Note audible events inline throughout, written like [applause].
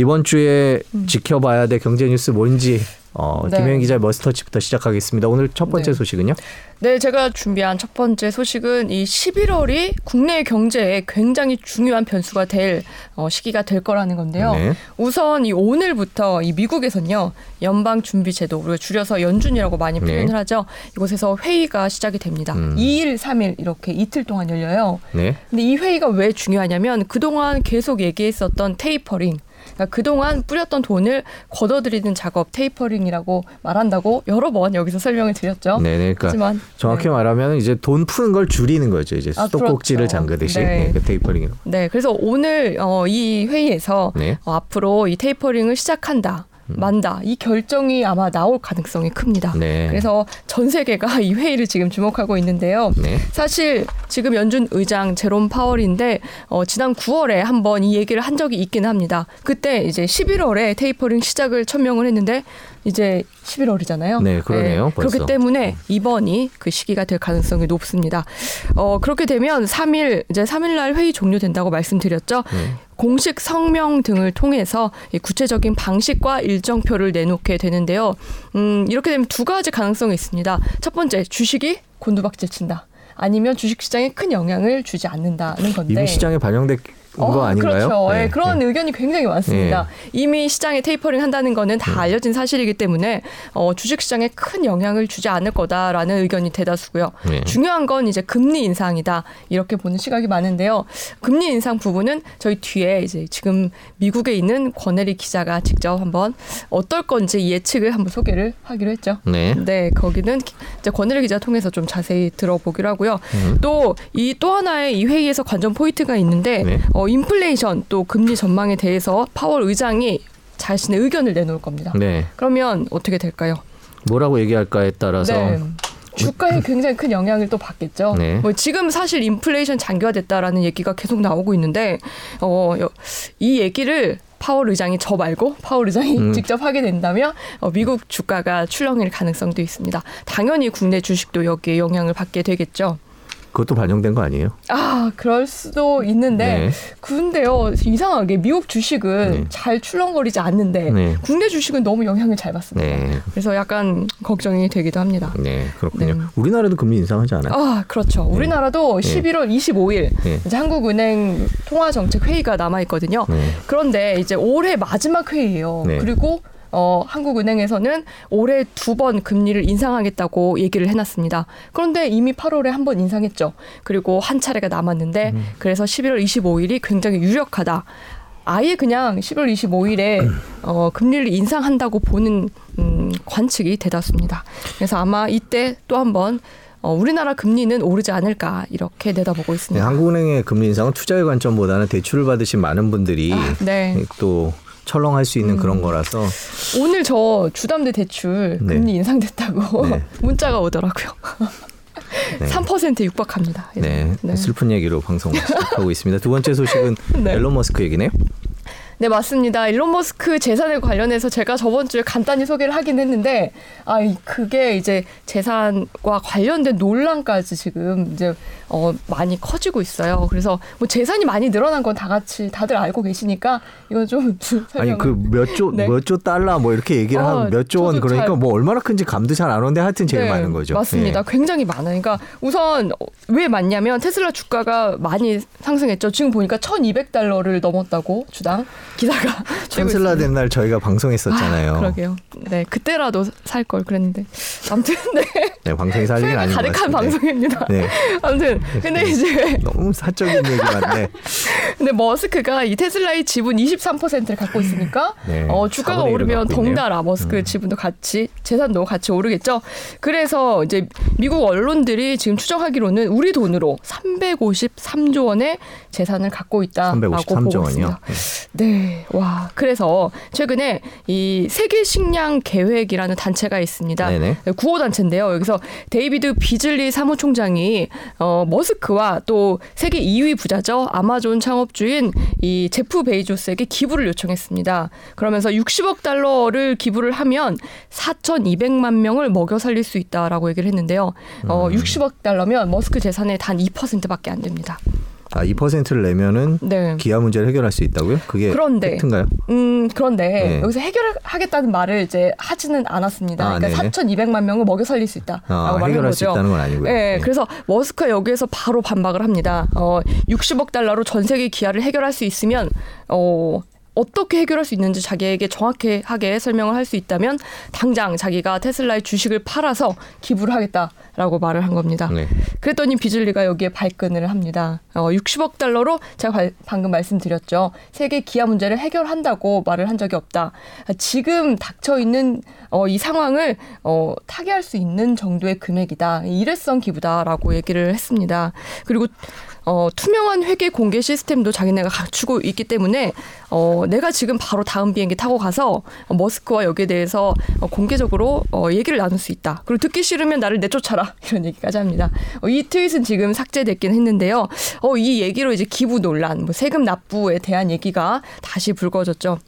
이번 주에 음. 지켜봐야 될 경제 뉴스 뭔지 어, 네. 김혜영 기자의 머스터치부터 시작하겠습니다. 오늘 첫 번째 네. 소식은요? 네, 제가 준비한 첫 번째 소식은 이 11월이 국내 경제에 굉장히 중요한 변수가 될 어, 시기가 될 거라는 건데요. 네. 우선 이 오늘부터 이 미국에서는요 연방 준비 제도 우리가 줄여서 연준이라고 많이 네. 표현을 네. 하죠. 이곳에서 회의가 시작이 됩니다. 음. 2일, 3일 이렇게 이틀 동안 열려요. 네. 근데 이 회의가 왜 중요하냐면 그동안 계속 얘기했었던 테이퍼링 그러니까 그동안 뿌렸던 돈을 걷어들이는 작업 tapering이라고 말한다고 여러 번 여기서 설명을 드렸죠. 네, 네. 그러니까 하지만 정확히 네. 말하면 이제 돈 푸는 걸 줄이는 거죠. 이제 아, 수도꼭지를 그렇죠. 잠그듯이 네. 네, 그 테이퍼링. 네, 그래서 오늘 어, 이 회의에서 네. 어, 앞으로 이 tapering을 시작한다. 만다 이 결정이 아마 나올 가능성이 큽니다. 네. 그래서 전 세계가 [laughs] 이 회의를 지금 주목하고 있는데요. 네. 사실 지금 연준 의장 제롬 파월인데 어, 지난 9월에 한번 이 얘기를 한 적이 있긴 합니다. 그때 이제 11월에 테이퍼링 시작을 천명을 했는데 이제 11월이잖아요. 네, 그러네요. 네, 그렇기 때문에 이번이 그 시기가 될 가능성이 높습니다. 어, 그렇게 되면 3일 이제 3일 날 회의 종료된다고 말씀드렸죠. 네. 공식 성명 등을 통해서 구체적인 방식과 일정표를 내놓게 되는데요. 음, 이렇게 되면 두 가지 가능성이 있습니다. 첫 번째, 주식이 곤두박질 친다. 아니면 주식시장에 큰 영향을 주지 않는다는 건데 이미 시장에 반영된 거 어, 아닌가요? 그렇죠. 네. 네. 그런 네. 의견이 굉장히 많습니다. 네. 이미 시장에 테이퍼링 한다는 거는 다 네. 알려진 사실이기 때문에 어, 주식 시장에 큰 영향을 주지 않을 거다라는 의견이 대다수고요. 네. 중요한 건 이제 금리 인상이다 이렇게 보는 시각이 많은데요. 금리 인상 부분은 저희 뒤에 이제 지금 미국에 있는 권혜리 기자가 직접 한번 어떨 건지 예측을 한번 소개를 하기로 했죠. 네. 네, 거기는 이제 권혜리 기자 통해서 좀 자세히 들어보기로 하고요. 음. 또이 또 하나의 이 회의에서 관전 포인트가 있는데. 네. 어, 인플레이션 또 금리 전망에 대해서 파월 의장이 자신의 의견을 내놓을 겁니다. 네. 그러면 어떻게 될까요? 뭐라고 얘기할까에 따라서 네. 주가에 굉장히 큰 영향을 또 받겠죠. 네. 뭐 지금 사실 인플레이션 장기화됐다라는 얘기가 계속 나오고 있는데 어, 이 얘기를 파월 의장이 저 말고 파월 의장이 음. 직접 하게 된다면 어, 미국 주가가 출렁일 가능성도 있습니다. 당연히 국내 주식도 여기에 영향을 받게 되겠죠. 그것도 반영된 거 아니에요? 아, 그럴 수도 있는데 네. 근데요 이상하게 미국 주식은 네. 잘 출렁거리지 않는데 네. 국내 주식은 너무 영향을 잘 받습니다. 네. 그래서 약간 걱정이 되기도 합니다. 네, 그렇군요. 네. 우리나라도 금리 인상하지 않아요? 아, 그렇죠. 네. 우리나라도 11월 25일 이제 한국은행 통화정책 회의가 남아 있거든요. 그런데 이제 올해 마지막 회의예요. 그리고 어, 한국은행에서는 올해 두 번 금리를 인상하겠다고 얘기를 해놨습니다. 그런데 이미 8월에 한 번 인상했죠. 그리고 한 차례가 남았는데 음. 그래서 11월 25일이 굉장히 유력하다. 아예 그냥 11월 25일에 [clears throat] 어, 금리를 인상한다고 보는 음, 관측이 대다수입니다. 그래서 아마 이때 또 한번 어, 우리나라 금리는 오르지 않을까 이렇게 내다보고 있습니다. 네, 한국은행의 금리 인상은 투자의 관점보다는 대출을 받으신 많은 분들이 아, 네. 또 철렁할 수 있는 음. 그런 거라서 오늘 저 주담대 대출 네. 금리 인상됐다고 네. [laughs] 문자가 오더라고요. 네. [laughs] 3% 육박합니다. 네. 네. 슬픈 얘기로 방송 하고 있습니다. 두 번째 소식은 [laughs] 네. 앨런 머스크 얘기네요. 네, 맞습니다. 일론 머스크 재산에 관련해서 제가 저번 주에 간단히 소개를 하긴 했는데, 아, 그게 이제 재산과 관련된 논란까지 지금 이제 어, 많이 커지고 있어요. 그래서 뭐 재산이 많이 늘어난 건 다 같이 다들 알고 계시니까 이건 좀 [laughs] 아니 그 몇조 몇조 네. 달러 뭐 이렇게 얘기를 어, 하면 몇조 원 그러니까 잘... 뭐 얼마나 큰지 감도 잘 안 오는데 하여튼 제일 네, 많은 거죠. 맞습니다. 네. 굉장히 많아요. 그러니까 우선 왜 많냐면 테슬라 주가가 많이 상승했죠. 지금 보니까 1,200달러를 넘었다고 주당. 기사가 [laughs] 캔슬라 된 날 저희가 방송했었잖아요. 아, 그러게요. 네, 그때라도 살 걸 그랬는데 아무튼 네. 네, 방송이 살리는 아닌 가득한 방송입니다. 네. [laughs] 아무튼 근데 이제 너무 사적인 얘기만 네. [laughs] 근데 머스크가 이 테슬라의 지분 23%를 갖고 있으니까 네, 어, 주가가 오르면 덩달아 머스크 음. 지분도 같이 재산도 같이 오르겠죠. 그래서 이제 미국 언론들이 지금 추정하기로는 우리 돈으로 353조 원의 재산을 갖고 있다라고 353조 보고 있습니다. 네. 와. 그래서 최근에 이 세계 식량 계획이라는 단체가 있습니다. 네네. 구호 단체인데요. 여기서 데이비드 비즐리 사무총장이 어 머스크와 또 세계 2위 부자죠. 아마존 창업 주인 이 제프 베이조스에게 기부를 요청했습니다. 그러면서 60억 달러를 기부를 하면 4,200만 명을 먹여 살릴 수 있다라고 얘기를 했는데요. 어 60억 음. 달러면 머스크 재산의 단 2%밖에 안 됩니다. 아, 2%를 내면은 네. 기아 문제를 해결할 수 있다고요? 그게 그런데 팩트인가요? 음, 그런데 네. 여기서 해결하겠다는 말을 이제 하지는 않았습니다. 아, 그러니까 네네. 4,200만 명을 먹여 살릴 수 있다라고 아, 해결할 거죠. 수 있다는 건 아니고요. 네, 네. 그래서 머스크가 여기에서 바로 반박을 합니다. 어, 60억 달러로 전 세계 기아를 해결할 수 있으면 어 어떻게 해결할 수 있는지 자기에게 정확하게 설명을 할 수 있다면 당장 자기가 테슬라의 주식을 팔아서 기부를 하겠다라고 말을 한 겁니다. 네. 그랬더니 비즐리가 여기에 발끈을 합니다. 어, 60억 달러로 제가 방금 말씀드렸죠. 세계 기아 문제를 해결한다고 말을 한 적이 없다. 지금 닥쳐 있는 어, 이 상황을 어, 타개할 수 있는 정도의 금액이다. 일회성 기부다라고 얘기를 했습니다. 그리고 어, 투명한 회계 공개 시스템도 자기네가 갖추고 있기 때문에 어, 내가 지금 바로 다음 비행기 타고 가서 머스크와 여기에 대해서 어, 공개적으로 어, 얘기를 나눌 수 있다. 그리고 듣기 싫으면 나를 내쫓아라 [laughs] 이런 얘기까지 합니다. 어, 이 트윗은 지금 삭제됐긴 했는데요. 어, 이 얘기로 이제 기부 논란, 뭐 세금 납부에 대한 얘기가 다시 불거졌죠.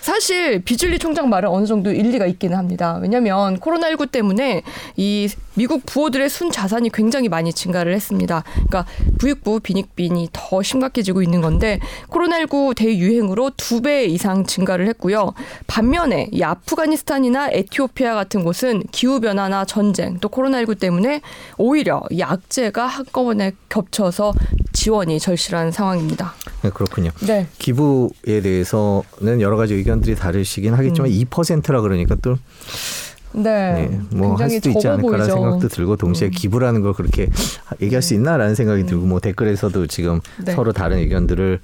사실 비줄리 총장 말은 어느 정도 일리가 있기는 합니다. 왜냐하면 코로나19 때문에 이 미국 부호들의 순 자산이 굉장히 많이 증가를 했습니다. 그러니까 부익부 빈익빈이 더 심각해지고 있는 건데 코로나19 대유행으로 두 배 이상 증가를 했고요. 반면에 이 아프가니스탄이나 에티오피아 같은 곳은 기후 변화나 전쟁 또 코로나19 때문에 오히려 이 악재가 한꺼번에 겹쳐서 지원이 절실한 상황입니다. 네, 그렇군요. 네. 기부에 대해서는 여러 가지 의견 의견들이 다르시긴 하겠지만 음. 2%라 그러니까 또 네, 네 뭐할 수도 있지 않을까라는 보이죠. 생각도 들고 동시에 음. 기부라는 걸 그렇게 얘기할 수 네. 있나라는 생각이 음. 들고 뭐 댓글에서도 지금 네. 서로 다른 의견들을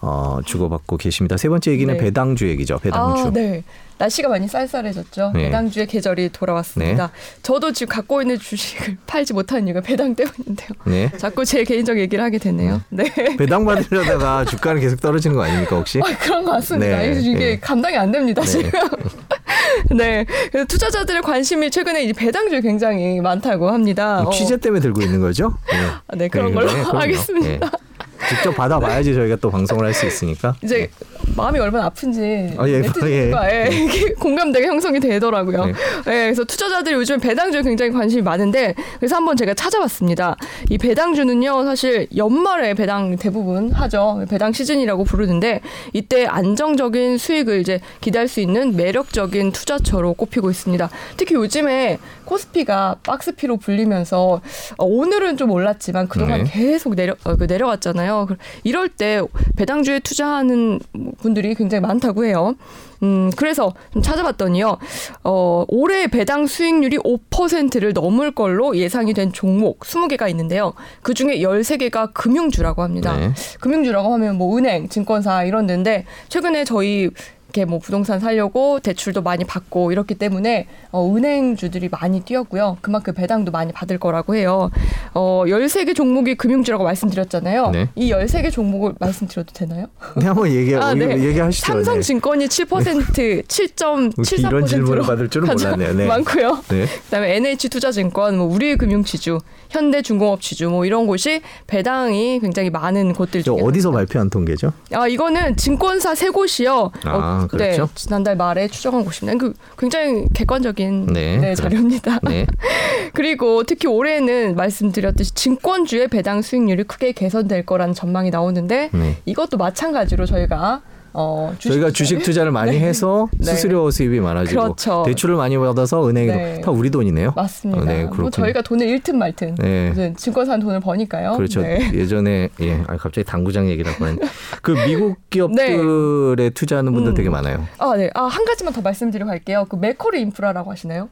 어, 주고받고 계십니다. 세 번째 얘기는 네. 배당주 얘기죠. 배당주. 아, 네. 날씨가 많이 쌀쌀해졌죠. 네. 배당주의 계절이 돌아왔습니다. 네. 저도 지금 갖고 있는 주식을 [laughs] 팔지 못하는 이유가 배당 때문인데요. 네. 자꾸 제 개인적 얘기를 하게 되네요. 네. [laughs] 배당 받으려다가 주가는 계속 떨어지는 거 아닙니까 혹시? 아, 그런 것 같습니다. 네. 이게 네. 감당이 안 됩니다 네. 지금. [laughs] 네. 투자자들의 관심이 최근에 이제 배당주에 굉장히 많다고 합니다. 취재 때문에 들고 있는 거죠? 네, 네 그런 걸로 하겠습니다. 직접 받아봐야지 저희가 또 방송을 할 수 있으니까. 이제 마음이 얼마나 아픈지 아, 예, 예. 예. 공감대가 형성이 되더라고요. 네. 예, 그래서 투자자들이 요즘 배당주에 굉장히 관심이 많은데 그래서 한번 제가 찾아봤습니다. 이 배당주는요 사실 연말에 배당 대부분 하죠. 배당 시즌이라고 부르는데 이때 안정적인 수익을 이제 기대할 수 있는 매력적인 투자처로 꼽히고 있습니다. 특히 요즘에 코스피가 박스피로 불리면서 어, 오늘은 좀 올랐지만 그동안 네. 계속 내려 어, 그 내려갔잖아요. 이럴 때 배당주에 투자하는 분들이 굉장히 많다고 해요. 음, 그래서 좀 찾아봤더니요, 어, 올해 배당 수익률이 5%를 넘을 걸로 예상이 된 종목 20개가 있는데요. 그 중에 13개가 금융주라고 합니다. 네. 금융주라고 하면 뭐 은행, 증권사 이런 데인데, 최근에 저희 이렇게 뭐 부동산 살려고 대출도 많이 받고 이렇기 때문에 어, 은행주들이 많이 뛰었고요. 그만큼 배당도 많이 받을 거라고 해요. 어, 13개 종목이 금융주라고 말씀드렸잖아요. 네. 이 13개 종목을 말씀드려도 되나요? 네, 한번 얘기, 아, 네. 얘기하시죠. 삼성증권이 7% 네. 7.74%로 이런 질문을 받을 줄은 몰랐네요. 네. 많고요. 네. 그다음에 NH투자증권, 뭐 우리금융지주, 현대중공업지주 뭐 이런 곳이 배당이 굉장히 많은 곳들 중에 어디서 발표한 통계죠? 아 이거는 증권사 세 곳이요. 아, 어, 그렇죠. 네, 지난달 말에 추정한 곳입니다. 그 굉장히 객관적인 네, 네, 자료입니다. 네. [laughs] 그리고 특히 올해는 말씀드렸듯이 증권주의 배당 수익률이 크게 개선될 거라는 전망이 나오는데 네. 이것도 마찬가지로 저희가 어, 주식 저희가 주식 투자를 많이 네. 해서 네. 수수료 수입이 많아지고 그렇죠. 대출을 많이 받아서 은행에 네. 다 우리 돈이네요. 맞습니다. 어, 네, 뭐 저희가 돈을 잃든 말든 네. 증권사 돈을 버니까요. 그렇죠. 네. 예전에 예, 아, 갑자기 당구장 얘기라고 하는 그 미국 [laughs] 기업들에 네. 투자하는 분들 음. 되게 많아요. 아, 네. 아, 한 가지만 더 말씀드리고 갈게요. 그 맥커리 인프라라고 하시나요?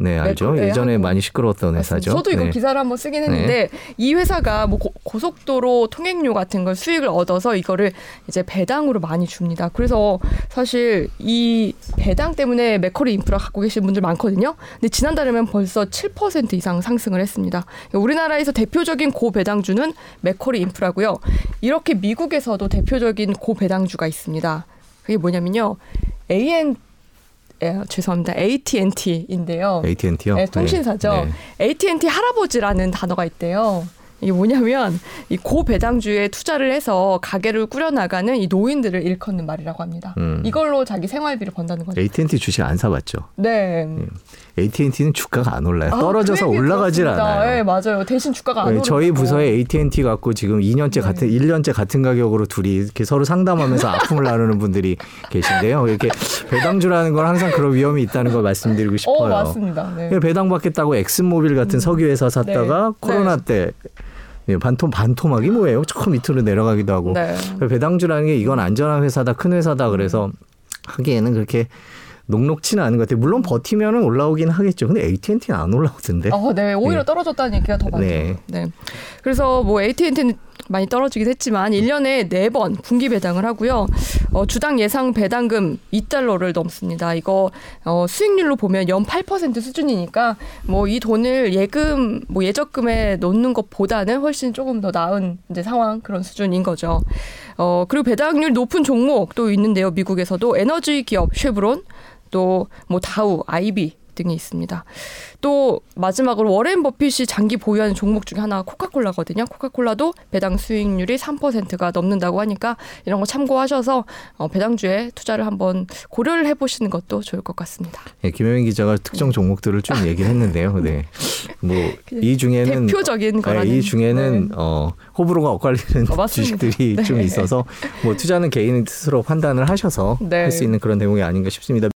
네, 알죠. 네, 예전에 하고. 많이 시끄러웠던 회사죠. 저도 이거 네. 기사를 한번 쓰긴 했는데 네. 이 회사가 뭐 고, 속도로 통행료 같은 걸 수익을 얻어서 이거를 이제 배당으로 많이 줍니다. 그래서 사실 이 배당 때문에 맥커리 인프라 갖고 계신 분들 많거든요. 근데 지난달에면 벌써 7% 이상 상승을 했습니다. 우리나라에서 대표적인 고배당주는 맥커리 인프라고요. 이렇게 미국에서도 대표적인 고배당주가 있습니다. 그게 뭐냐면요. AN 예, 죄송합니다. AT&T인데요. AT&T요? 네, 통신사죠. 네. AT&T 할아버지라는 단어가 있대요. 이게 뭐냐면 이 고배당주에 투자를 해서 가게를 꾸려나가는 이 노인들을 일컫는 말이라고 합니다. 음. 이걸로 자기 생활비를 번다는 거죠. AT&T 주식 안 사봤죠? 네. 예. AT&T는 주가가 안 올라요. 아, 떨어져서 그 올라가질 않아요. 네, 맞아요. 대신 주가가 안 네, 저희 부서에 AT&T 갖고 지금 2년째 네. 같은 1년째 같은 가격으로 둘이 이렇게 서로 상담하면서 [laughs] 아픔을 나누는 분들이 계신데요. 이렇게 배당주라는 건 항상 그런 위험이 있다는 걸 말씀드리고 어, 싶어요. 어, 맞습니다. 네. 배당 받겠다고 엑슨모빌 같은 음. 석유회사 샀다가 네. 코로나 때 예, 반토 반토막이 뭐예요? 처음 밑으로 내려가기도 하고 네. 배당주라는 게 이건 안전한 회사다, 큰 회사다 그래서 하기에는 그렇게 녹록치는 않은 것 같아요. 물론 버티면은 올라오긴 하겠죠. 근데 AT&T는 안 올라오던데. 어, 네. 오히려 네. 떨어졌다는 얘기가 더 많죠. 네. 네. 그래서 뭐 AT&T는 많이 떨어지긴 했지만 1년에 4번 분기 배당을 하고요. 어, 주당 예상 배당금 2달러를 넘습니다. 이거 어, 수익률로 보면 연 8% 수준이니까 뭐 이 돈을 예금 뭐 예적금에 놓는 것보다는 훨씬 조금 더 나은 이제 상황 그런 수준인 거죠. 어, 그리고 배당률 높은 종목도 있는데요. 미국에서도 에너지 기업 쉐브론 또 뭐 다우, 아이비 등이 있습니다. 또 마지막으로 워렌 버핏이 장기 보유하는 종목 중에 하나가 코카콜라거든요. 코카콜라도 배당 수익률이 3%가 넘는다고 하니까 이런 거 참고하셔서 어, 배당주에 투자를 한번 고려를 해보시는 것도 좋을 것 같습니다. 네, 김효민 기자가 특정 네. 종목들을 좀 얘기를 했는데요. 네. 뭐 [laughs] 이 중에는 대표적인 거라는 네, 이 중에는 네. 어, 호불호가 엇갈리는 어, 주식들이 네. 좀 있어서 뭐 투자는 개인 스스로 판단을 하셔서 네. 할수 있는 그런 내용이 아닌가 싶습니다.